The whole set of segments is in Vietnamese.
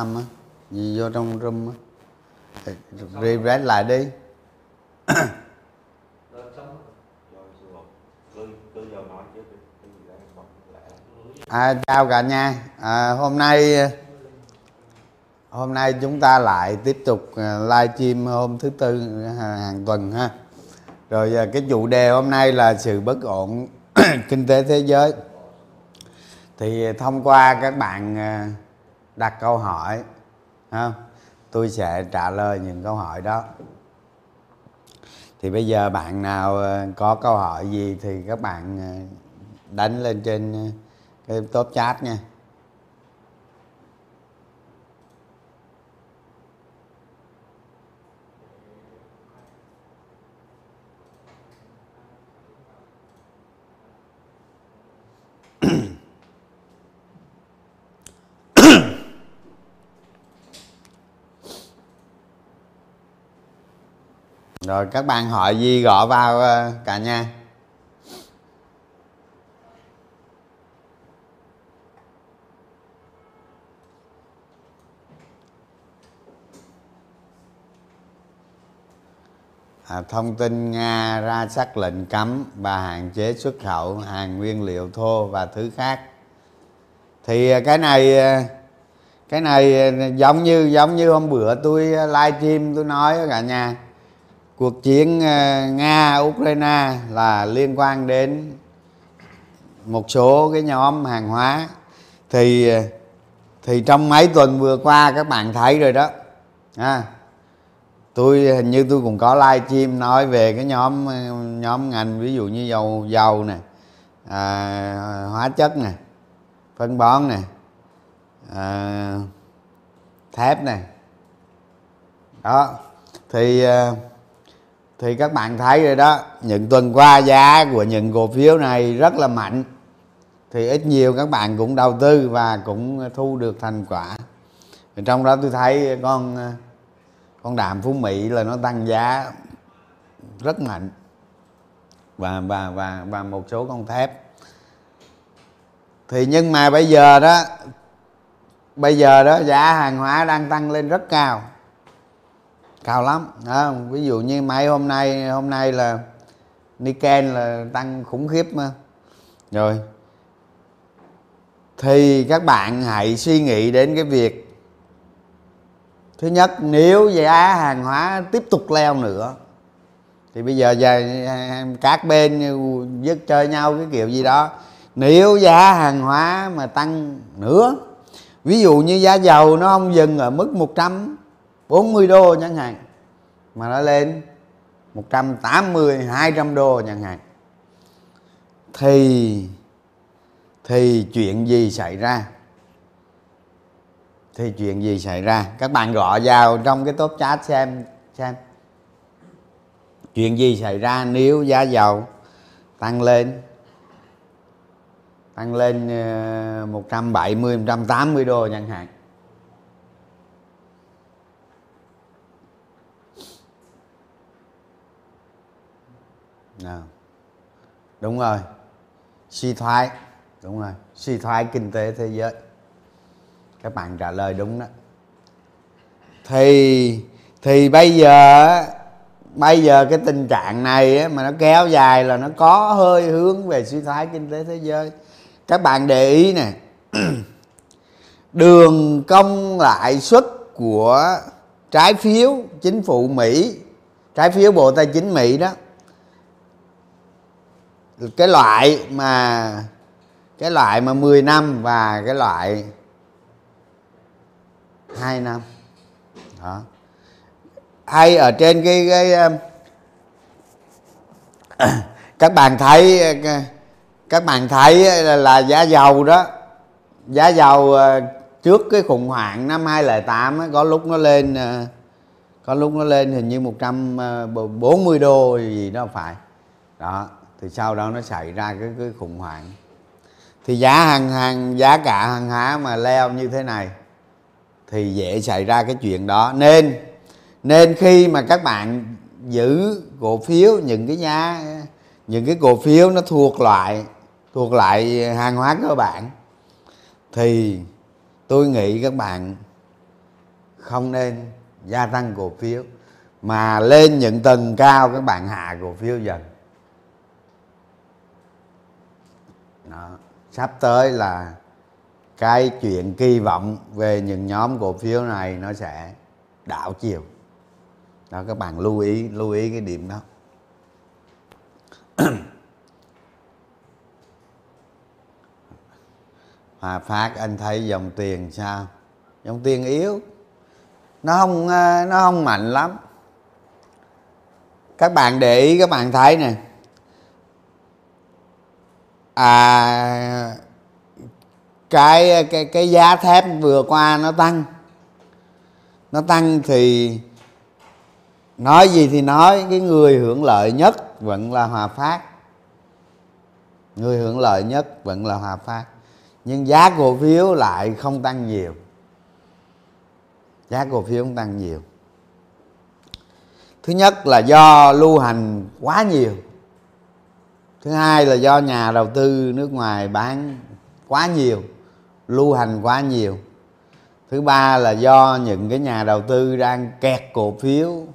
tâm á gì vô trong room á. Refresh lại đi. À, chào cả nhà. À, hôm nay hôm nay chúng ta lại tiếp tục à, live stream hôm thứ tư hàng tuần ha. Rồi à, cái chủ đề hôm nay là sự bất ổn kinh tế thế giới. Thì thông qua các bạn à, đặt câu hỏi ha, tôi sẽ trả lời những câu hỏi đó. Thì bây giờ bạn nào ờ, có câu hỏi gì thì các bạn ờ, đánh lên trên ờ, cái top chat nha. Rồi các bạn hỏi gì gõ vào ờ, cả nhà. À, thông tin nga ra sắc lệnh cấm và hạn chế xuất khẩu hàng nguyên liệu thô và thứ khác. Thì ờ, cái này ờ, cái này giống như giống như hôm bữa tôi livestream tôi nói cả nhà cuộc chiến à, nga ukraine là liên quan đến một số cái nhóm hàng hóa. Thì à, thì trong mấy tuần vừa qua các bạn thấy rồi đó à, tôi hình như tôi cũng có live stream nói về cái nhóm à, nhóm ngành ví dụ như dầu dầu nè à, hóa chất nè phân bón nè à, thép nè. Đó thì à, thì các bạn thấy rồi đó, những tuần qua giá của những cổ phiếu này rất là mạnh. Thì ít nhiều các bạn cũng đầu tư và cũng thu được thành quả. Trong đó tôi thấy con con đạm phú mỹ là nó tăng giá rất mạnh. Và và và và một số con thép. Thì nhưng mà bây giờ đó, bây giờ đó giá hàng hóa đang tăng lên rất cao cao lắm. À, ví dụ như mấy hôm nay hôm nay là Niken là tăng khủng khiếp mà. Rồi. Thì các bạn hãy suy nghĩ đến cái việc thứ nhất nếu giá hàng hóa tiếp tục leo nữa thì bây giờ giờ các bên dứt chơi nhau cái kiểu gì đó. Nếu giá hàng hóa mà tăng nữa ví dụ như giá dầu nó không dừng ở mức 40 đô chẳng hạn, mà nó lên 180 200 đô chẳng hạn. Thì thì chuyện gì xảy ra? Thì chuyện gì xảy ra? Các bạn gọi vào trong cái top chat xem xem. Chuyện gì xảy ra nếu giá dầu tăng lên? Tăng lên ờ, 170 180 đô chẳng hạn. Nào. Đúng rồi. Suy thoái. Đúng rồi. Suy thoái kinh tế thế giới. Các bạn trả lời đúng đó. Thì thì bây giờ bây giờ cái tình trạng này mà nó kéo dài là nó có hơi hướng về suy thoái kinh tế thế giới. Các bạn để ý nè. Đường công lãi suất của trái phiếu chính phủ Mỹ, trái phiếu Bộ Tài chính Mỹ đó cái loại mà cái loại mà 10 năm và cái loại 2 năm. Đó. Hay ở trên cái cái um, các bạn thấy các bạn thấy là, là giá dầu đó giá dầu ờ, trước cái khủng hoảng năm 2008 ấy, có lúc nó lên ờ, có lúc nó lên hình như 140 ờ, đô gì đó phải. Đó thì sau đó nó xảy ra cái cái khủng hoảng. Thì giá hàng hàng giá cả hàng hóa mà leo như thế này thì dễ xảy ra cái chuyện đó. Nên nên khi mà các bạn giữ cổ phiếu, những cái giá, những cái cổ phiếu nó thuộc loại, thuộc lại hàng hóa cơ bản, thì tôi nghĩ các bạn không nên gia tăng cổ phiếu, mà lên những tầng cao các bạn hạ cổ phiếu dần. Đó. sắp tới là cái chuyện kỳ vọng về những nhóm cổ phiếu này nó sẽ đảo chiều. Đó, các bạn lưu ý lưu ý cái điểm đó. Hòa Phát, anh thấy dòng tiền sao? Dòng tiền yếu. Nó không ờ, nó không mạnh lắm. Các bạn để ý, các bạn thấy nè à cái cái cái giá thép vừa qua nó tăng. Nó tăng thì nói gì thì nói, cái người hưởng lợi nhất vẫn là hòa phát. Người hưởng lợi nhất vẫn là hòa phát. Nhưng giá cổ phiếu lại không tăng nhiều. Giá cổ phiếu không tăng nhiều. Thứ nhất là do lưu hành quá nhiều thứ hai là do nhà đầu tư nước ngoài bán quá nhiều, lưu hành quá nhiều. Thứ ba là do những cái nhà đầu tư đang kẹt cổ phiếu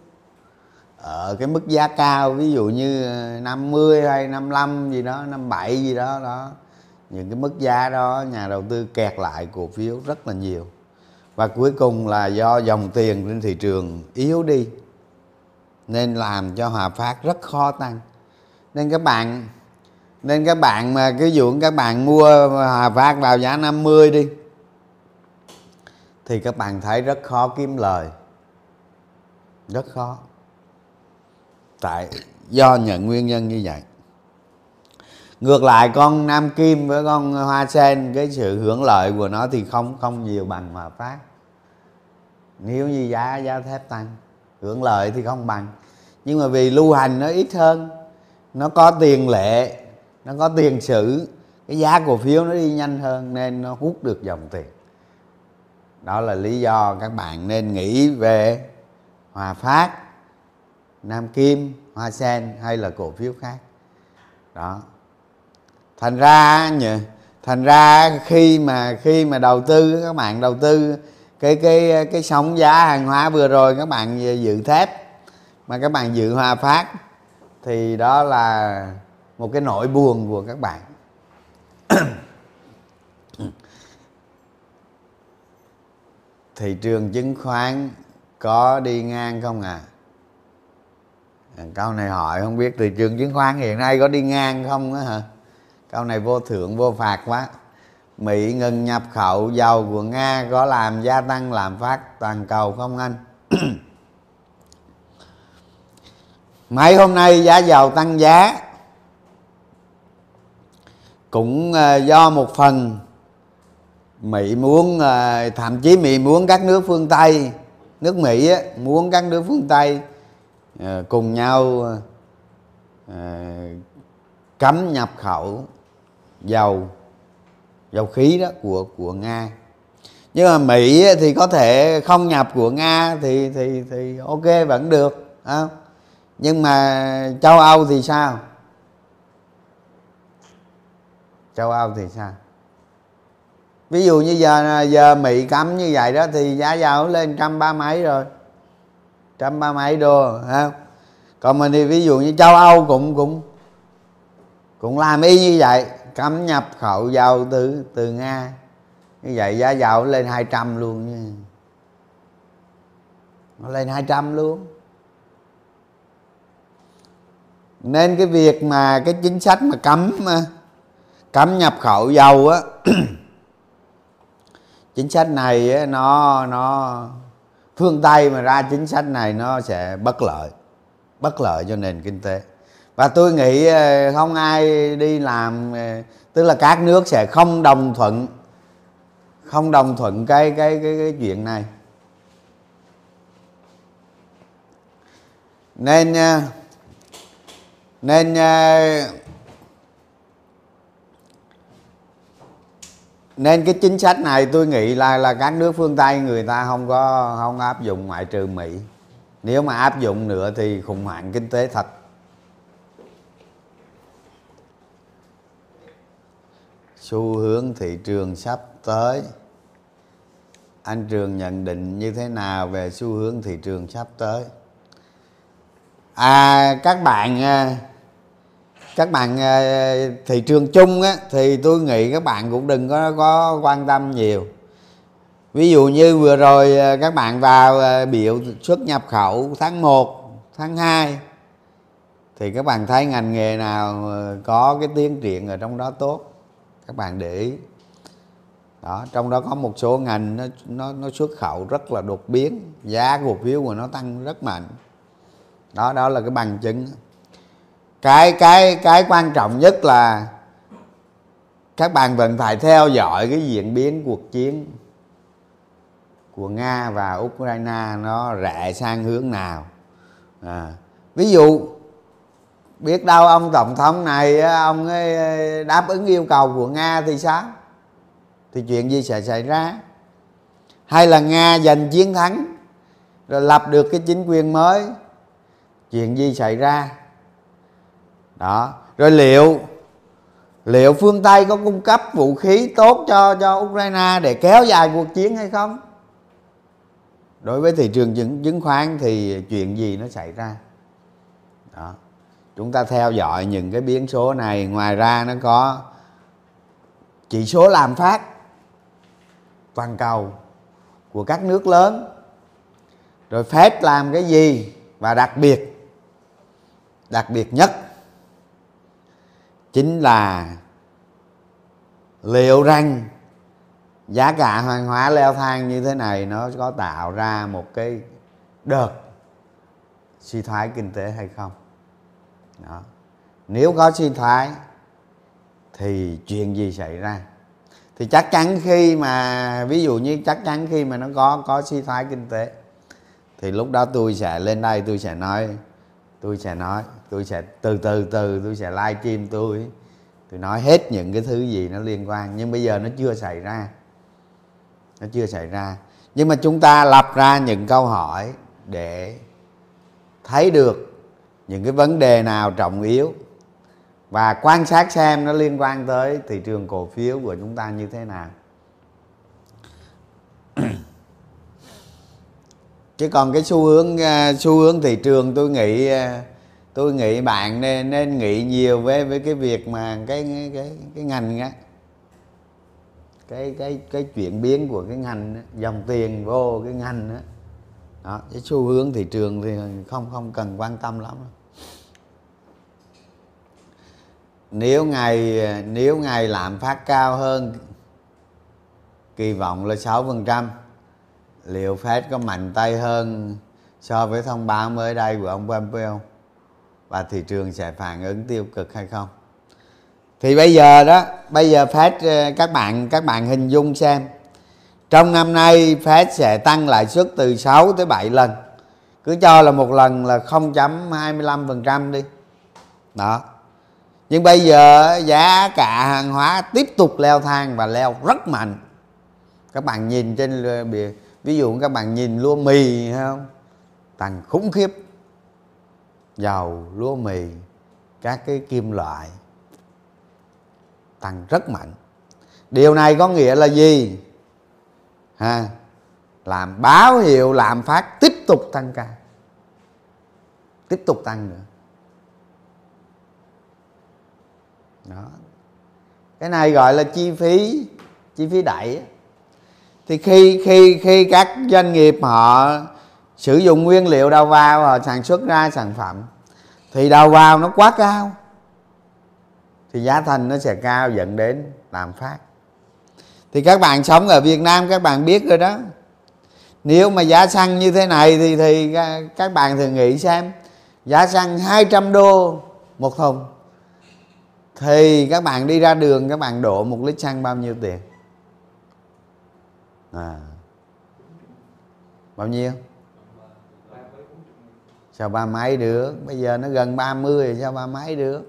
ở cái mức giá cao, ví dụ như 50 hay 55 gì đó 57 gì đó đó. Những cái mức giá đó, nhà đầu tư kẹt lại cổ phiếu rất là nhiều. Và cuối cùng là do dòng tiền trên thị trường yếu đi, nên làm cho hòa phát rất khó tăng nên các bạn, nên các bạn mà cái dụ các bạn mua hòa phát vào giá 50 đi, thì các bạn thấy rất khó kiếm lời. Rất khó. Tại do nhận nguyên nhân như vậy. Ngược lại, con nam kim với con hoa sen, cái sự hưởng lợi của nó thì không không nhiều bằng hòa phát. Nếu như giá giá thép tăng, hưởng lợi thì không bằng. Nhưng mà vì lưu hành nó ít hơn nó có tiền lệ, nó có tiền sử. Cái giá cổ phiếu nó đi nhanh hơn nên nó hút được dòng tiền. Đó là lý do các bạn nên nghĩ về hòa phát, nam kim, hoa sen hay là cổ phiếu khác. Đó. Thành ra nhỉ thành ra khi mà khi mà đầu tư, các bạn đầu tư cái cái cái sóng giá hàng hóa vừa rồi, các bạn dự thép, mà các bạn dự hòa phát thì đó là một cái nỗi buồn của các bạn. Thị trường chứng khoán có đi ngang không à? à? câu này hỏi không biết thị trường chứng khoán hiện nay có đi ngang không á hả? Câu này vô thượng vô phạt quá. Mỹ ngừng nhập khẩu, dầu của nga có làm gia tăng lạm phát toàn cầu không anh? mấy hôm nay giá dầu tăng giá. Cũng ờ, do một phần mỹ muốn ờ, thậm chí mỹ muốn các nước phương tây, nước mỹ muốn các nước phương tây ờ, cùng nhau cấm nhập khẩu dầu dầu khí đó của của nga. Nhưng mà mỹ thì có thể không nhập của nga thì thì thì ok vẫn được không? Nhưng mà châu âu thì sao? Châu âu thì sao? Ví dụ như giờ giờ mỹ cấm như vậy đó thì giá dầu lên trăm ba mấy rồi. Trăm ba mấy đô không còn mình thì ví dụ như châu âu cũng cũng cũng làm y như vậy, cấm nhập khẩu dầu từ từ nga. Như vậy giá dầu lên 200 luôn nha. Nó lên 200 luôn. Nên cái việc mà cái chính sách mà cấm à, cấm nhập khẩu dầu á chính sách này á, nó nó phương tây mà ra chính sách này nó sẽ bất lợi bất lợi cho nền kinh tế. Và tôi nghĩ à, không ai đi làm à, tức là các nước sẽ không đồng thuận không đồng thuận cái cái cái, cái chuyện này. Nên ờ, nên ờ, nên cái chính sách này tôi nghĩ là là các nước phương tây người ta không có, không áp dụng ngoại trừ mỹ. Nếu mà áp dụng nữa thì khủng hoảng kinh tế thật. Xu hướng thị trường sắp tới. Anh trường nhận định như thế nào về xu hướng thị trường sắp tới? À các bạn ờ, các bạn ờ, thị trường chung á, thì tôi nghĩ các bạn cũng đừng có có quan tâm nhiều. Ví dụ như vừa rồi ờ, các bạn vào ờ, biểu xuất nhập khẩu tháng 1 tháng 2 thì các bạn thấy ngành nghề nào có cái tiến triển ở trong đó tốt? Các bạn để ý. Đó trong đó có một số ngành nó nó nó xuất khẩu rất là đột biến giá cổ phiếu của nó tăng rất mạnh. Đó đó là cái bằng chứng cái cái cái quan trọng nhất là các bạn vẫn phải theo dõi cái diễn biến cuộc chiến của nga và ukraine nó rẽ sang hướng nào. À, ví dụ biết đâu ông tổng thống này ông ấy đáp ứng yêu cầu của nga thì sao? Thì chuyện gì sẽ xảy ra? Hay là nga giành chiến thắng rồi lập được cái chính quyền mới? Chuyện gì xảy ra? Đó. Rồi liệu liệu phương tây có cung cấp vũ khí tốt cho cho ukraine để kéo dài cuộc chiến hay không? Đối với thị trường chứng chứng khoán thì chuyện gì nó xảy ra? Đó. Chúng ta theo dõi những cái biến số này, ngoài ra nó có chỉ số làm phát toàn cầu của các nước lớn. Rồi phép làm cái gì? Và đặc biệt đặc biệt nhất chính là liệu rằng giá cả hàng hóa leo thang như thế này nó có tạo ra một cái đợt suy thoái kinh tế hay không đó. nếu có suy thoái, thì chuyện gì xảy ra thì chắc chắn khi mà, ví dụ như chắc chắn khi mà nó có có suy thoái kinh tế, thì lúc đó tôi sẽ lên đây, tôi sẽ nói, tôi sẽ nói tôi sẽ, từ từ từ, tôi sẽ live stream tôi. Tôi nói hết những cái thứ gì nó liên quan, nhưng bây giờ nó chưa xảy ra. Nó chưa xảy ra. Nhưng mà chúng ta lập ra những câu hỏi để thấy được những cái vấn đề nào trọng yếu. Và quan sát xem nó liên quan tới thị trường cổ phiếu của chúng ta như thế nào. Chứ còn cái xu hướng à, xu hướng thị trường tôi nghĩ à, tôi nghĩ bạn nên nên nghĩ nhiều với với cái việc mà cái cái cái ngành á. Cái cái cái chuyển biến của cái ngành dòng tiền vô cái ngành đó, đó cái xu hướng thị trường thì không không cần quan tâm lắm. Nếu ngày nếu ngày lạm phát cao hơn kỳ vọng là 6% liệu Fed có mạnh tay hơn so với thông báo mới đây của ông Pompeo? Và thị trường sẽ phản ứng tiêu cực hay không? Thì bây giờ đó, bây giờ Fed ờ, các bạn các bạn hình dung xem. Trong năm nay, Fed sẽ tăng lãi suất từ 6 tới 7 lần. Cứ cho là một lần là 0.25% đi. Đó. Nhưng bây giờ giá cả hàng hóa tiếp tục leo thang và leo rất mạnh. Các bạn nhìn trên ờ, ví dụ các bạn nhìn lúa mì không? Tăng khủng khiếp dầu, lúa mì, các cái kim loại tăng rất mạnh. Điều này có nghĩa là gì? Ha, làm báo hiệu lạm phát tiếp tục tăng cao tiếp tục tăng nữa. Đó. Cái này gọi là chi phí chi phí đẩy thì khi khi khi các doanh nghiệp họ sử dụng nguyên liệu đầu vào và sản xuất ra sản phẩm. Thì đầu vào nó quá cao, thì giá thành nó sẽ cao dẫn đến làm phát. Thì các bạn sống ở Việt Nam, các bạn biết rồi đó. Nếu mà giá xăng như thế này thì thì các bạn thử nghĩ xem, giá xăng 200 đô một thùng, thì các bạn đi ra đường, các bạn đổ một lít xăng bao nhiêu tiền? À bao nhiêu? Sao ba mấy được? Bây giờ nó gần 30 rồi, sao ba mấy được?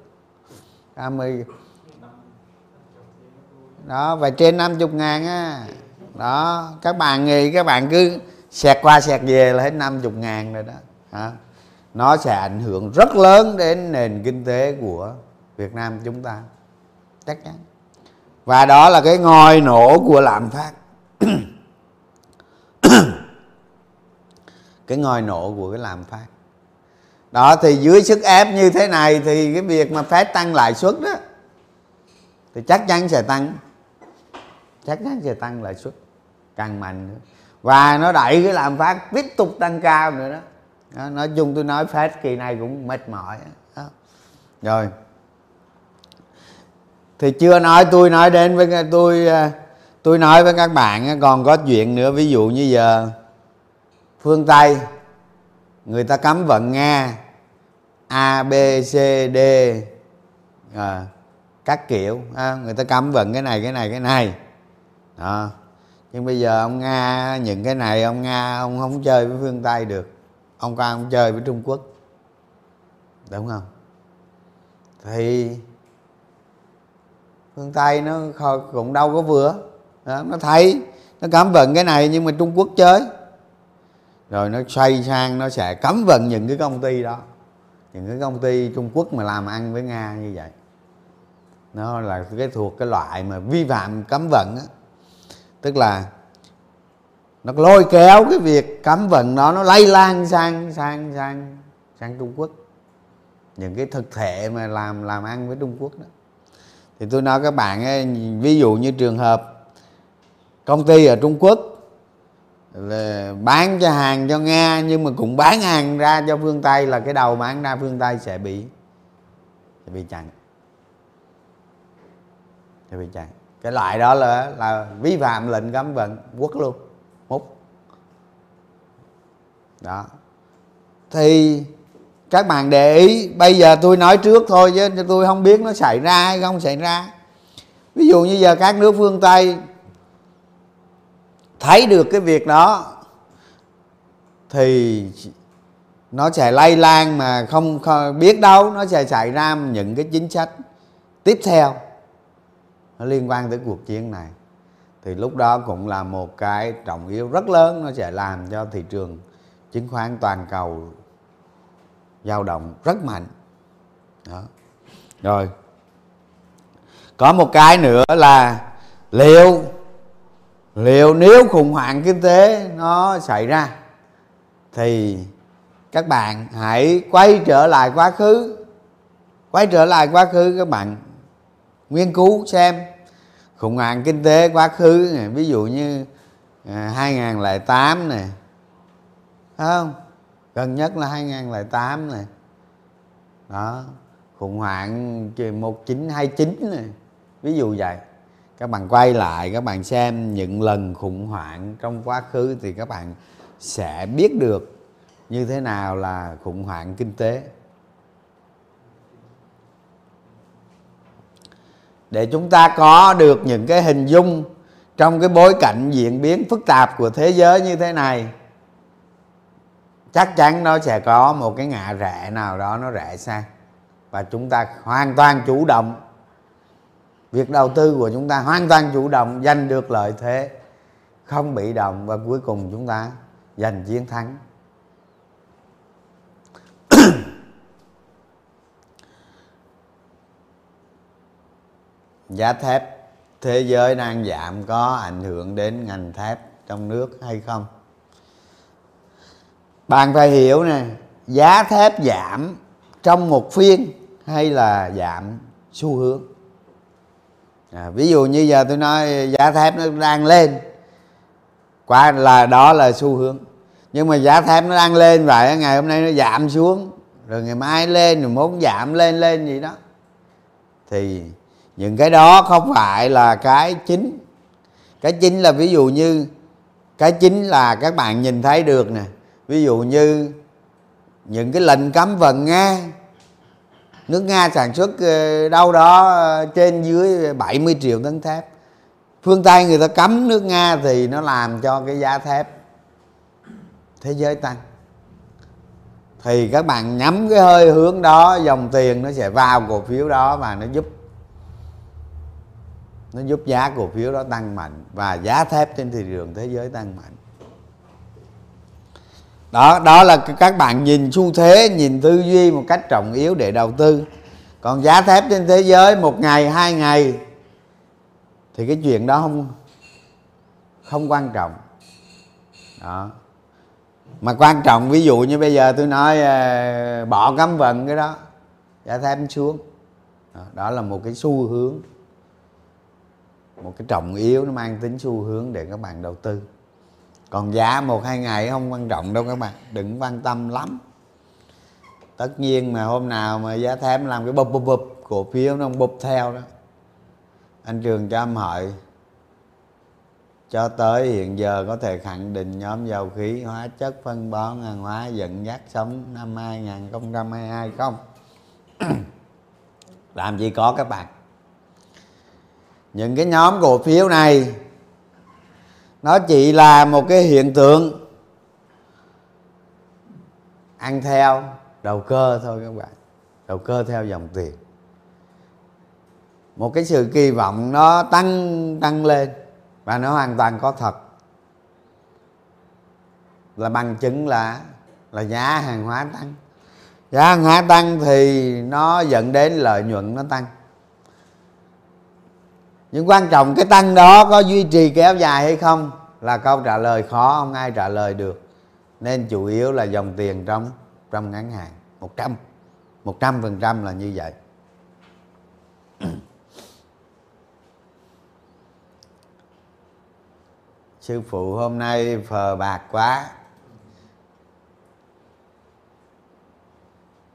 30 đó, và trên 50 ngàn á. Đó, các bạn nghĩ, các bạn cứ xẹt qua xẹt về là hết 50 ngàn rồi đó. Hả? Nó sẽ ảnh hưởng rất lớn đến nền kinh tế của Việt Nam chúng ta. Chắc chắn. Và đó là cái ngòi nổ của lạm phát. Cái ngòi nổ của cái lạm phát đó thì dưới sức ép như thế này thì cái việc mà phép tăng lãi suất đó thì chắc chắn sẽ tăng. Chắc chắn sẽ tăng lãi suất càng mạnh nữa. Và nó đẩy cái lạm phát tiếp tục tăng cao nữa đó, đó nói chung tôi nói phép kỳ này cũng mệt mỏi đó. rồi. Thì chưa nói tôi nói đến với tôi à, tôi nói với các bạn còn có chuyện nữa ví dụ như giờ phương tây người ta cấm vận nga a b c d. À, các kiểu à, người ta cấm vận cái này cái này cái này. Đó. Nhưng bây giờ ông nga những cái này ông nga ông không chơi với phương tây được. Ông ca ông chơi với trung quốc. Đúng không? Thì phương tây nó cũng đâu có vừa. Đó, nó thấy nó cảm vận cái này nhưng mà trung quốc chơi rồi nó xoay sang nó sẽ cấm vận những cái công ty đó. Những cái công ty trung quốc mà làm ăn với nga như vậy. Nó là cái thuộc cái loại mà vi phạm cấm vận á. Tức là nó lôi kéo cái việc cấm vận đó nó lây lan sang sang sang sang Trung Quốc. Những cái thực thể mà làm làm ăn với Trung Quốc đó. Thì tôi nói các bạn ấy, ví dụ như trường hợp công ty ở Trung Quốc là bán cho hàng cho Nga, nhưng mà cũng bán hàng ra cho phương Tây là cái đầu bán ra phương Tây sẽ bị sẽ bị chặn. Sẽ bị chặn. Cái loại đó là là vi phạm lệnh cấm vận quốc luôn múc đó. Thì các bạn để ý, bây giờ tôi nói trước thôi chứ tôi không biết nó xảy ra hay không xảy ra. Ví dụ như giờ các nước phương tây thấy được cái việc đó thì nó sẽ lây lan mà không, không biết đâu nó sẽ xảy ra những cái chính sách tiếp theo nó liên quan tới cuộc chiến này. Thì lúc đó cũng là một cái trọng yếu rất lớn nó sẽ làm cho thị trường chứng khoán toàn cầu dao động rất mạnh. Đó. Rồi. Có một cái nữa là liệu liệu nếu khủng hoảng kinh tế nó xảy ra thì các bạn hãy quay trở lại quá khứ. Quay trở lại quá khứ các bạn nghiên cứu xem khủng hoảng kinh tế quá khứ này, ví dụ như à, 2008 này Thấy không? Gần nhất là 2008 này. Đó khủng hoảng 1929 này ví dụ vậy các bạn quay lại, các bạn xem những lần khủng hoảng trong quá khứ thì các bạn sẽ biết được như thế nào là khủng hoảng kinh tế. Để chúng ta có được những cái hình dung trong cái bối cảnh diễn biến phức tạp của thế giới như thế này, chắc chắn nó sẽ có một cái ngã rẽ nào đó nó rẽ sang và chúng ta hoàn toàn chủ động việc đầu tư của chúng ta hoàn toàn chủ động, giành được lợi thế, không bị động và cuối cùng chúng ta giành chiến thắng. Giá thép, thế giới đang giảm có ảnh hưởng đến ngành thép trong nước hay không? Bạn phải hiểu nè, giá thép giảm trong một phiên hay là giảm xu hướng? À, ví dụ như giờ tôi nói giá thép nó đang lên qua là đó là xu hướng. Nhưng mà giá thép nó đang lên vậy ngày hôm nay nó giảm xuống rồi ngày mai lên rồi muốn giảm lên lên gì đó. Thì những cái đó không phải là cái chính. Cái chính là ví dụ như cái chính là các bạn nhìn thấy được nè. Ví dụ như những cái lệnh cấm vận nga nước nga sản xuất ờ, đâu đó ờ, trên dưới 70 triệu tấn thép. Phương tây người ta cấm nước nga thì nó làm cho cái giá thép thế giới tăng. Thì các bạn nhắm cái hơi hướng đó, dòng tiền nó sẽ vào cổ phiếu đó và nó giúp nó giúp giá cổ phiếu đó tăng mạnh và giá thép trên thị trường thế giới tăng mạnh đó đó là các bạn nhìn xu thế, nhìn tư duy một cách trọng yếu để đầu tư. Còn giá thép trên thế giới một ngày, hai ngày, thì cái chuyện đó không không quan trọng. Đó. Mà quan trọng, ví dụ như bây giờ tôi nói ờ, bỏ cấm vận cái đó, giá thép xuống. Đó là một cái xu hướng, một cái trọng yếu, nó mang tính xu hướng để các bạn đầu tư còn giá một, hai ngày không quan trọng đâu các bạn, đừng quan tâm lắm. Tất nhiên mà hôm nào mà giá thép làm cái bụp bụp bụp cổ phiếu nó bụp theo đó, anh trường cho em hỏi. Cho tới hiện giờ có thể khẳng định nhóm dầu khí hóa chất phân bón hàng hóa dẫn dắt sống năm 2022 không? Làm gì có các bạn. Những cái nhóm cổ phiếu này nó chỉ là một cái hiện tượng. Ăn theo, đầu cơ thôi các bạn. Đầu cơ theo dòng tiền. Một cái sự kỳ vọng nó tăng tăng lên và nó hoàn toàn có thật. Là bằng chứng là là giá hàng hóa tăng. Giá hàng hóa tăng thì nó dẫn đến lợi nhuận nó tăng nhưng quan trọng cái tăng đó có duy trì kéo dài hay không là câu trả lời khó, không ai trả lời được. Nên chủ yếu là dòng tiền trong trong ngắn hạn, một trăm một trăm phần trăm là như vậy. Sư phụ hôm nay phờ bạc quá.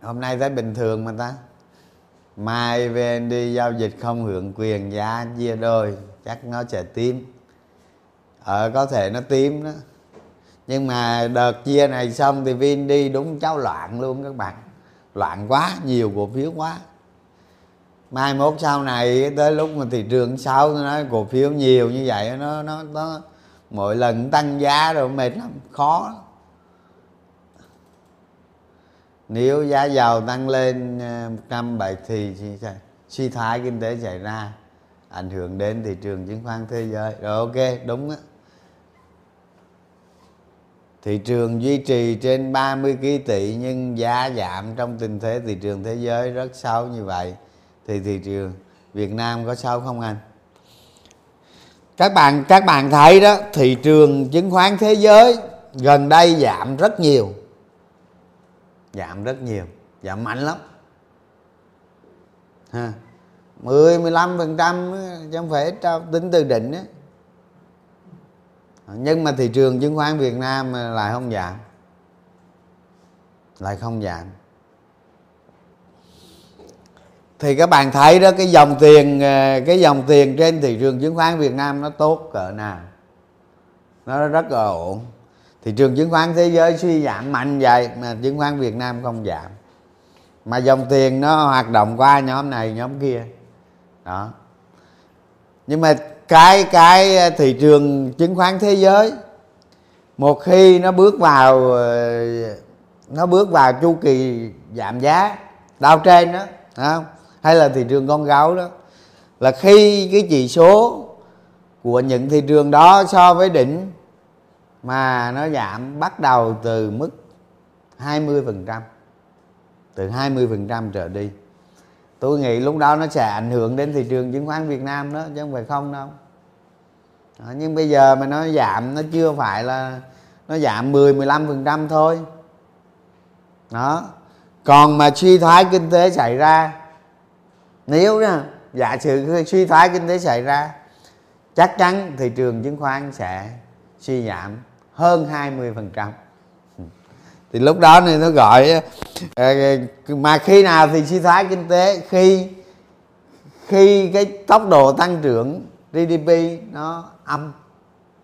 Hôm nay thấy bình thường mà ta mai về đi giao dịch không hưởng quyền giá chia đôi, chắc nó sẽ tím. Ờ có thể nó tím đó. Nhưng mà đợt chia này xong thì vin đi đúng cháu loạn luôn các bạn. Loạn quá, nhiều cổ phiếu quá. Mai mốt sau này tới lúc mà thị trường sau nó nói cổ phiếu nhiều như vậy, nó nó nó mỗi lần tăng giá rồi mệt lắm, khó nếu giá dầu tăng lên ờ, 107 bảy thì suy thoái kinh tế xảy ra, ảnh hưởng đến thị trường chứng khoán thế giới rồi ok, đúng á thị trường duy trì trên 30 ký tỷ nhưng giá giảm trong tình thế thị trường thế giới rất xấu như vậy, thì thị trường Việt Nam có xấu không anh? Các bạn các bạn thấy đó, thị trường chứng khoán thế giới gần đây giảm rất nhiều. Giảm rất nhiều, giảm mạnh lắm. Ha. 10 15% chứ không phải tính từ định ấy, nhưng mà thị trường chứng khoán Việt Nam lại không giảm lại không giảm thì các bạn thấy đó cái dòng tiền à, cái dòng tiền trên thị trường chứng khoán Việt Nam nó tốt cỡ nào nó rất là ổn thị trường chứng khoán thế giới suy giảm mạnh vậy mà chứng khoán Việt Nam không giảm. Mà dòng tiền nó hoạt động qua nhóm này, nhóm kia. Đó. Nhưng mà cái cái thị trường chứng khoán thế giới, một khi nó bước vào, nó bước vào chu kỳ giảm giá đau trên đó không? hay là thị trường con gấu đó, là khi cái chỉ số của những thị trường đó so với đỉnh mà nó giảm bắt đầu từ mức 20% từ 20% trở đi. Tôi nghĩ lúc đó nó sẽ ảnh hưởng đến thị trường chứng khoán Việt Nam đó chứ không phải không đâu. Đó, nhưng bây giờ mà nó giảm nó chưa phải là nó giảm 10 15% thôi. Đó. Còn mà suy thoái kinh tế xảy ra nếu nha giả sử suy thoái kinh tế xảy ra chắc chắn thị trường chứng khoán sẽ suy giảm hơn 20 phần trăm. Ừ. Thì lúc đó nên nó gọi ờ, ờ, ờ, mà khi nào thì suy thoái kinh tế, khi khi cái tốc độ tăng trưởng GDP nó âm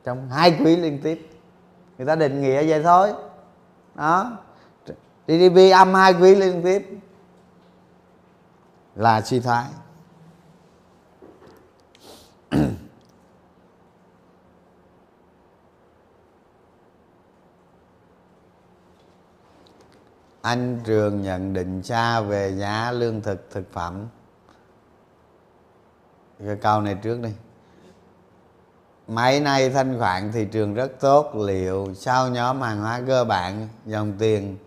trong hai quý liên tiếp. Người ta định nghĩa vậy thôi. Đó. GDP âm hai quý liên tiếp là suy thoái. Anh trường nhận định xa về giá lương thực thực phẩm. Cái câu này trước đi. Mấy nay thanh khoản thị trường rất tốt, liệu sau nhóm hàng hóa cơ bản, dòng tiền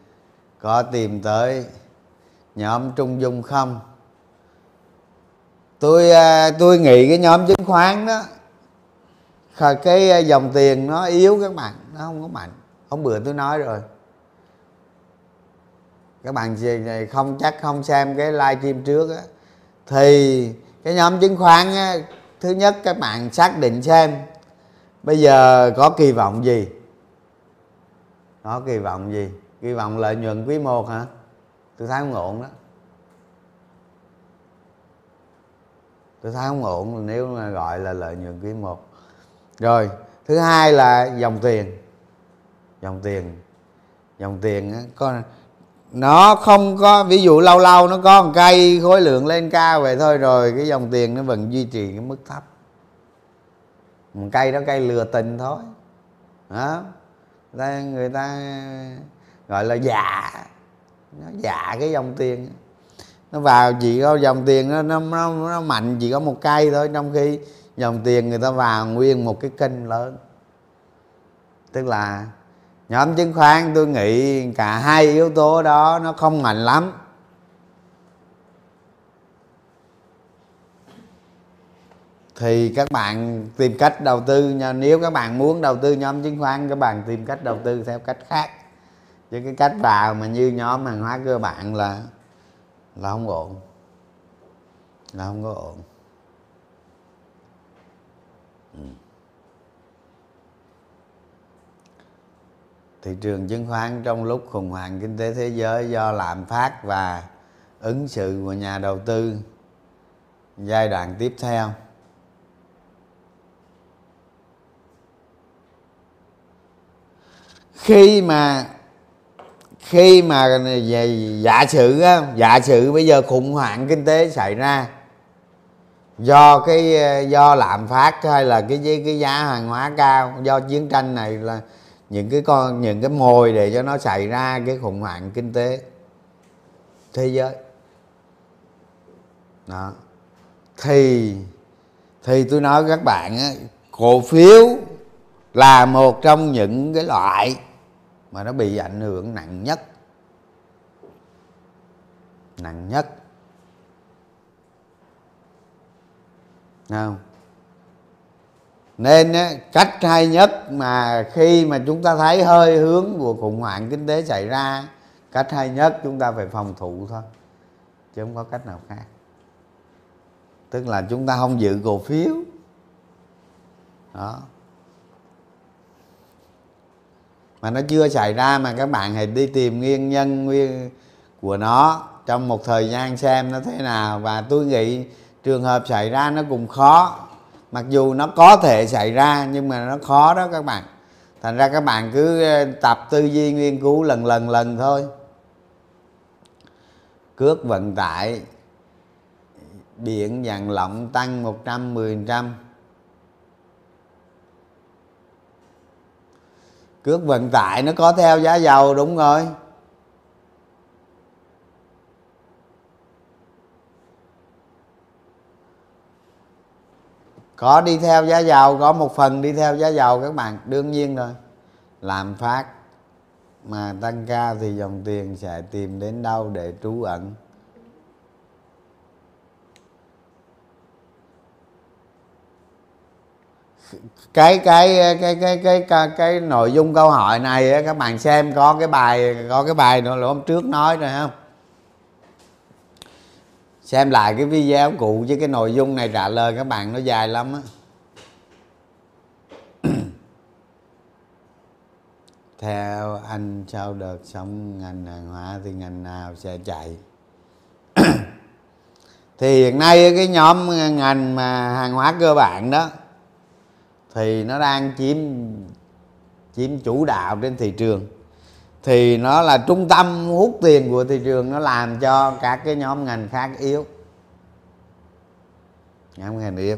có tìm tới nhóm trung dung không? Tôi à, tôi nghĩ cái nhóm chứng khoán đó cái à, dòng tiền nó yếu các bạn, nó không có mạnh. Hôm bữa tôi nói rồi các bạn không chắc không xem cái live stream trước á. Thì cái nhóm chứng khoán á, thứ nhất các bạn xác định xem bây giờ có kỳ vọng gì? Có kỳ vọng gì? Kỳ vọng lợi nhuận quý 1 hả? Tôi thấy không ổn đó. Tôi thấy không ổn nếu mà gọi là lợi nhuận quý 1 rồi thứ hai là dòng tiền. Dòng tiền. Dòng tiền á, có nó không có ví dụ lâu lâu nó có một cây khối lượng lên cao vậy thôi rồi cái dòng tiền nó vẫn duy trì cái mức thấp. Một cây đó cây lừa tình thôi. Đó người ta, người ta gọi là giả. Nó giả cái dòng tiền. Nó vào chỉ có dòng tiền nó nó nó, nó mạnh chỉ có một cây thôi trong khi dòng tiền người ta vào nguyên một cái kênh lớn. Tức là nhóm chứng khoán, tôi nghĩ cả hai yếu tố đó nó không mạnh lắm. Thì các bạn tìm cách đầu tư nếu các bạn muốn đầu tư nhóm chứng khoán, các bạn tìm cách đầu tư theo cách khác. Chứ cái cách vào mà như nhóm hàng hóa cơ bản là là không ổn. Là không có ổn. Ừ. thị trường chứng khoán trong lúc khủng hoảng kinh tế thế giới do lạm phát và ứng xử của nhà đầu tư giai đoạn tiếp theo. Khi mà khi mà giả sử á, giả sử bây giờ khủng hoảng kinh tế xảy ra do cái do lạm phát hay là cái cái giá hàng hóa cao do chiến tranh này là những cái con những cái mồi để cho nó xảy ra cái khủng hoảng kinh tế thế giới. Đó. Thì thì tôi nói các bạn á, cổ phiếu là một trong những cái loại mà nó bị ảnh hưởng nặng nhất. Nặng nhất. Không? Nên cách hay nhất mà khi mà chúng ta thấy hơi hướng của khủng hoảng kinh tế xảy ra, cách hay nhất chúng ta phải phòng thủ thôi, chứ không có cách nào khác. Tức là chúng ta không giữ cổ phiếu. Đó. Mà nó chưa xảy ra mà các bạn hãy đi tìm nguyên nhân nguyên của nó trong một thời gian xem nó thế nào. Và tôi nghĩ trường hợp xảy ra nó cũng khó mặc dù nó có thể xảy ra, nhưng mà nó khó đó các bạn. Thành ra các bạn cứ ờ, tập tư duy nghiên cứu lần lần lần thôi. Cước vận tải điện dàn lộng tăng 110% cước vận tải nó có theo giá dầu đúng rồi. Có đi theo giá dầu có một phần đi theo giá dầu các bạn đương nhiên rồi. Làm phát mà tăng ca thì dòng tiền sẽ tìm đến đâu để trú ẩn. Cái cái cái cái cái cái, cái nội dung câu hỏi này các bạn xem có cái bài có cái bài nữa hôm trước nói rồi không? Xem lại cái video cụ chứ cái nội dung này trả lời các bạn nó dài lắm á. Theo anh, sau đợt sống ngành hàng hóa thì ngành nào sẽ chạy? Thì hiện nay cái nhóm ngành mà hàng hóa cơ bản đó, thì nó đang chiếm chiếm chủ đạo trên thị trường thì nó là trung tâm hút tiền của thị trường, nó làm cho các cái nhóm ngành khác yếu. Nhóm ngành yếu.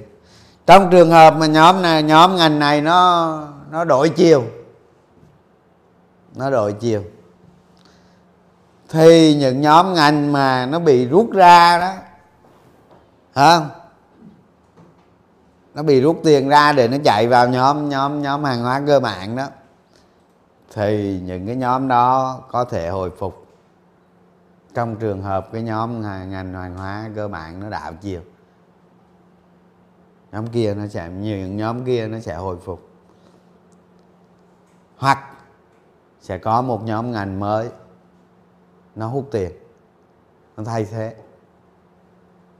Trong trường hợp mà nhóm này, nhóm ngành này nó nó đổi chiều, nó đổi chiều, thì những nhóm ngành mà nó bị rút ra đó, hả? Nó bị rút tiền ra để nó chạy vào nhóm nhóm nhóm hàng hóa cơ bản đó thì những cái nhóm đó có thể hồi phục. Trong trường hợp cái nhóm ngành hàng hóa cơ bản nó đảo chiều. Nhóm kia nó sẽ nhiều những nhóm kia nó sẽ hồi phục. Hoặc sẽ có một nhóm ngành mới nó hút tiền nó thay thế.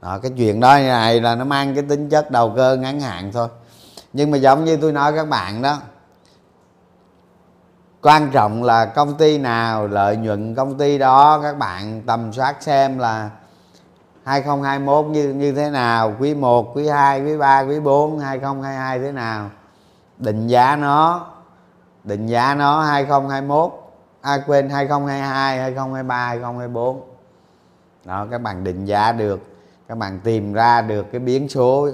Đó, cái chuyện đó này là nó mang cái tính chất đầu cơ ngắn hạn thôi. Nhưng mà giống như tôi nói các bạn đó quan trọng là công ty nào lợi nhuận công ty đó, các bạn tầm soát xem là 2021 như như thế nào, quý 1 quý 2 quý 3 quý 4 2022 thế nào. Định giá nó, định giá nó 2021 à quên 2022 2023 2024 đó, các bạn định giá được, các bạn tìm ra được cái biến số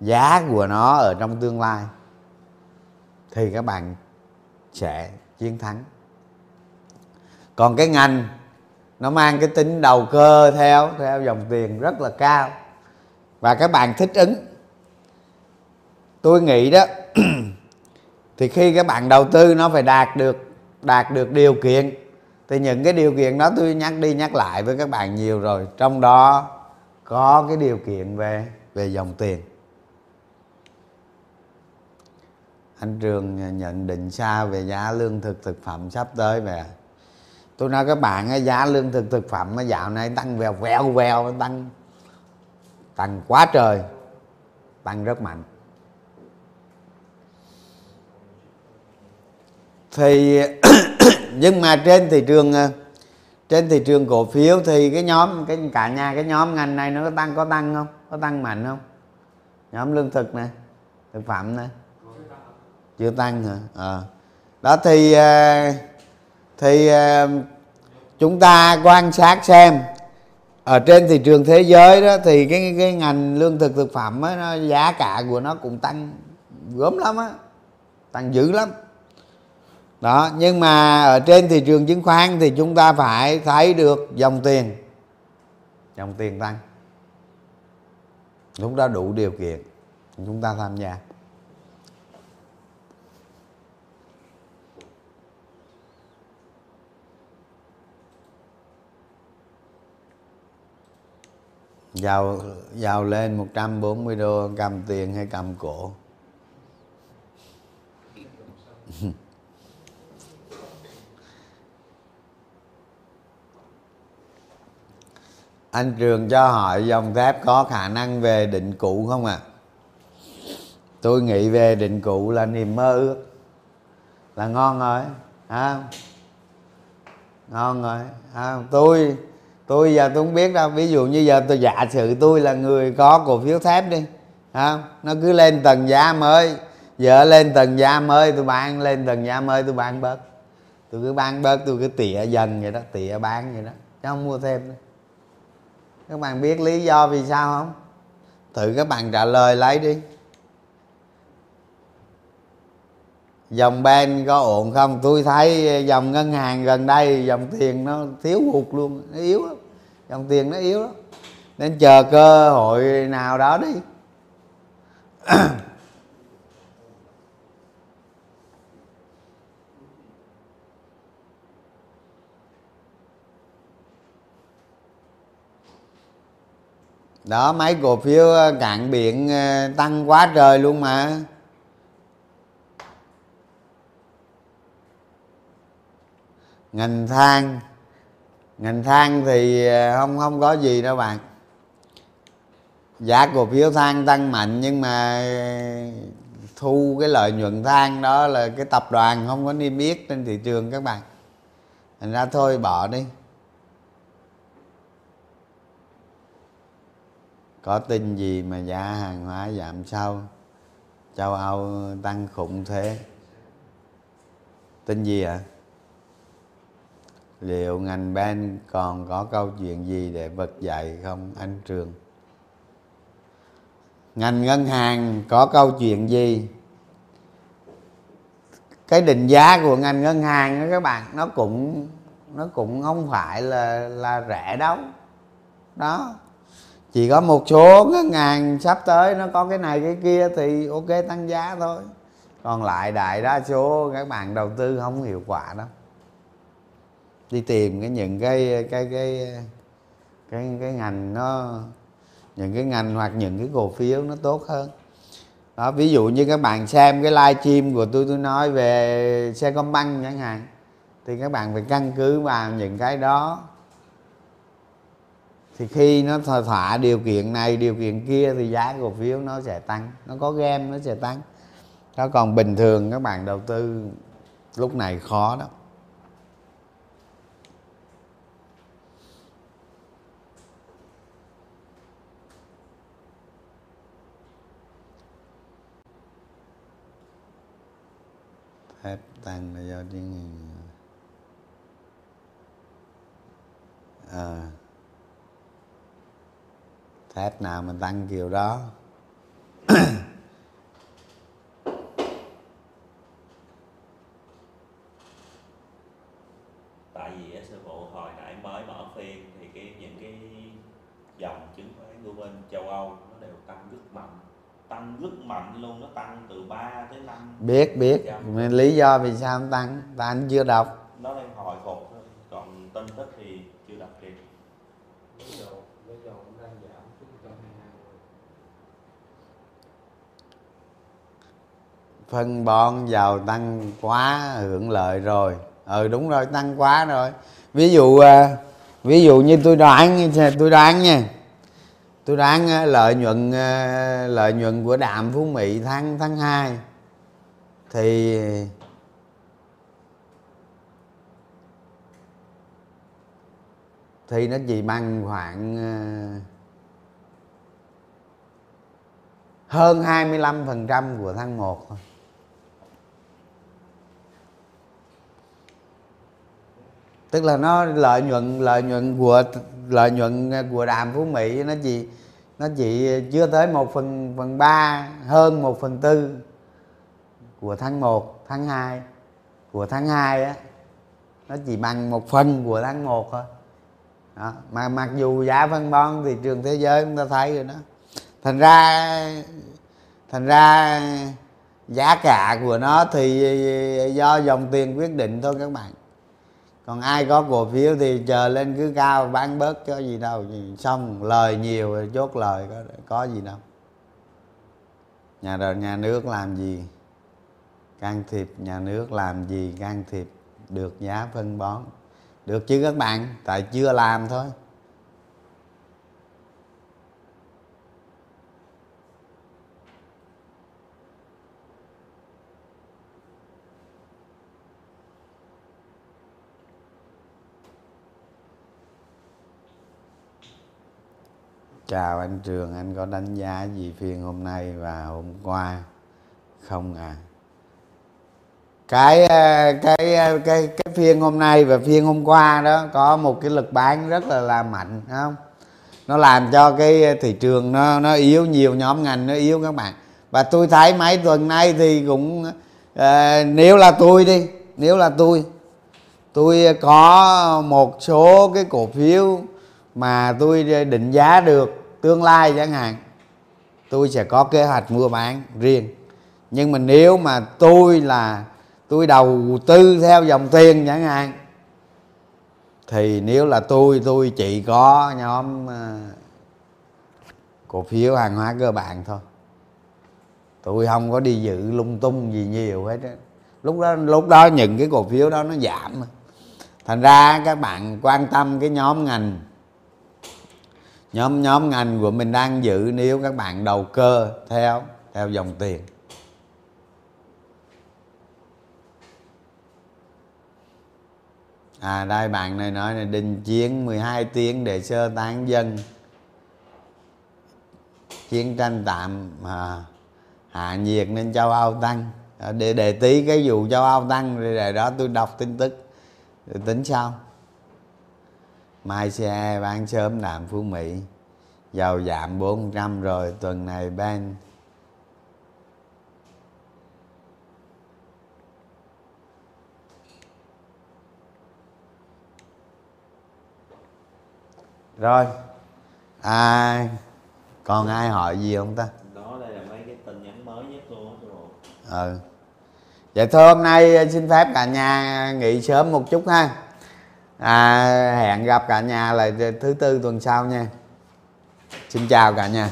giá của nó ở trong tương lai, thì các bạn sẽ chiến thắng. Còn cái ngành, nó mang cái tính đầu cơ theo theo dòng tiền rất là cao. Và các bạn thích ứng. Tôi nghĩ đó, thì khi các bạn đầu tư, nó phải đạt được đạt được điều kiện. Thì những cái điều kiện đó tôi nhắc đi nhắc lại với các bạn nhiều rồi. Trong đó có cái điều kiện về về dòng tiền. Anh trường nhận định xa về giá lương thực thực phẩm sắp tới về? Tôi nói, các bạn giá lương thực thực phẩm dạo này tăng vèo vèo vèo, tăng tăng quá trời, tăng rất mạnh. Thì, nhưng mà trên thị trường ờ, trên thị trường cổ phiếu thì cái nhóm, cái cả nhà, cái nhóm ngành này nó có tăng có tăng không? Có tăng mạnh không? Nhóm lương thực này thực phẩm này chưa tăng hả? À. đó thì ờ, thì ờ, chúng ta quan sát xem. Ở trên thị trường thế giới đó thì cái cái ngành lương thực thực phẩm á, nó giá cả của nó cũng tăng gớm lắm á. Tăng dữ lắm. Đó nhưng mà ở trên thị trường chứng khoán thì chúng ta phải thấy được dòng tiền. Dòng tiền tăng. Chúng ta đủ điều kiện chúng ta tham gia. Giàu giàu lên 140 đô cầm tiền hay cầm cổ? Anh trường cho hỏi dòng thép có khả năng về định cụ không ạ? À? tôi nghĩ về định cụ là niềm mơ ước. Là ngon rồi à, ngon rồi à, tôi tôi giờ tôi không biết đâu. Ví dụ như giờ tôi giả sử tôi là người có cổ phiếu thép đi à, nó cứ lên tầng giá mới. Giờ lên tầng giá mới tôi bán lên tầng giá mới tôi bán bớt. Tôi cứ bán bớt tôi cứ tỉa dần vậy đó tỉa bán vậy đó chứ không mua thêm nữa. Các bạn biết lý do vì sao không? Thử các bạn trả lời lấy đi. Dòng ben có ổn không? Tôi thấy dòng ngân hàng gần đây dòng tiền nó thiếu hụt luôn nó yếu lắm dòng tiền nó yếu đó nên chờ cơ hội nào đó đi. Đó, mấy cổ phiếu ờ, cạn biển ờ, tăng quá trời luôn mà. Ngành than ngành than thì ờ, không không có gì đâu bạn. Giá cổ phiếu than tăng mạnh nhưng mà ờ, thu cái lợi nhuận than đó là cái tập đoàn không có niêm yết trên thị trường các bạn. Thành ra thôi, bỏ đi. Có tin gì mà giá hàng hóa giảm sâu? Châu âu tăng khủng thế. Tin gì ạ? à? Liệu ngành ban còn có câu chuyện gì để vực dậy không, anh trường? Ngành ngân hàng có câu chuyện gì? Cái định giá của ngành ngân hàng đó các bạn, nó cũng nó cũng không phải là là rẻ đâu. Đó. Chỉ có một số ngân hàng sắp tới nó có cái này, cái kia thì ok, tăng giá thôi. Còn lại đại đa số các bạn đầu tư không hiệu quả đâu đi tìm cái những cái cái cái cái cái ngành nó những cái ngành hoặc những cái cổ phiếu nó tốt hơn. Đó ví dụ như các bạn xem cái live stream của tôi tôi nói về xe công băng chẳng hạn thì các bạn phải căn cứ vào những cái đó. Thì khi nó thỏa, thỏa điều kiện này điều kiện kia thì giá cổ phiếu nó sẽ tăng nó có game nó sẽ tăng. Đó còn bình thường các bạn đầu tư lúc này khó đó thép tăng là do tiếng à, thép nào mình tăng kiểu đó. Tại vì á, sư phụ hồi nãy mới mở phiên thì cái những cái dòng chứng khoán của bên châu Âu nó đều tăng rất mạnh. Tăng rất mạnh luôn nó tăng từ 3 tới 5 biết biết Lý do vì sao không tăng? Ta anh chưa đọc. Nó đang hồi phục. Còn tin tức thì chưa đọc kịp. Giá dầu giá dầu cũng đang giảm xuống 122 rồi. phân bón dầu tăng quá hưởng lợi rồi. Ừ đúng rồi tăng quá rồi. Ví dụ à, ví dụ như tôi đoán tôi đoán nha. Tôi đoán à, lợi nhuận à, lợi nhuận của đạm phú mỹ tháng tháng 2 thì thì nó chỉ bằng khoảng ờ, hơn 25% của tháng 1 thôi. Tức là nó lợi nhuận lợi nhuận của, lợi nhuận của đàm Phú Mỹ nó chỉ nó chỉ chưa tới 1 phần phần 3 hơn 1 phần tư của tháng 1, tháng 2 của tháng 2 á nó chỉ bằng một phần của tháng 1 thôi. Đó. mà mặc dù giá phân bón thị trường thế giới chúng ta thấy rồi đó. Thành ra thành ra giá cả của nó thì do dòng tiền quyết định thôi các bạn. Còn ai có cổ phiếu thì chờ lên cứ cao bán bớt cho gì đâu. Xong lời nhiều chốt lời có có gì đâu. Nhà đầu nhà nước làm gì? Can thiệp nhà nước làm gì, can thiệp được giá phân bón? Được chứ các bạn, tại chưa làm thôi. Chào anh trường, anh có đánh giá gì phiên hôm nay và hôm qua? Không à cái ờ, cái ờ, cái cái phiên hôm nay và phiên hôm qua đó có một cái lực bán rất là là mạnh không? Nó làm cho cái ờ, thị trường nó nó yếu nhiều nhóm ngành nó yếu các bạn. Và tôi thấy mấy tuần nay thì cũng uh, nếu là tôi đi nếu là tôi tôi có một số cái cổ phiếu mà tôi định giá được tương lai chẳng hạn tôi sẽ có kế hoạch mua bán riêng. Nhưng mà nếu mà tôi là tôi đầu tư theo dòng tiền chẳng hạn. Thì nếu là tôi tôi chỉ có nhóm ờ, cổ phiếu hàng hóa cơ bản thôi. Tôi không có đi dự lung tung gì nhiều hết đó. lúc đó lúc đó những cái cổ phiếu đó nó giảm thành ra các bạn quan tâm cái nhóm ngành. Nhóm nhóm ngành của mình đang giữ nếu các bạn đầu cơ theo theo dòng tiền. À đây bạn này nói là đình chiến 12 tiếng để sơ tán dân. Chiến tranh tạm à, hạ nhiệt nên châu Âu tăng. À, để để tí cái vụ châu Âu tăng rồi để đó tôi đọc tin tức. Rồi tính sau. Mai xe bán sớm đạm phú mỹ. Dầu giảm 400 rồi tuần này ban rồi. À còn ai hỏi gì không ta? Đó đây là mấy cái tin nhắn mới nhất luôn á ừ. Vậy thôi hôm nay xin phép cả nhà nghỉ sớm một chút ha. À, hẹn gặp cả nhà lại thứ tư tuần sau nha. Xin chào cả nhà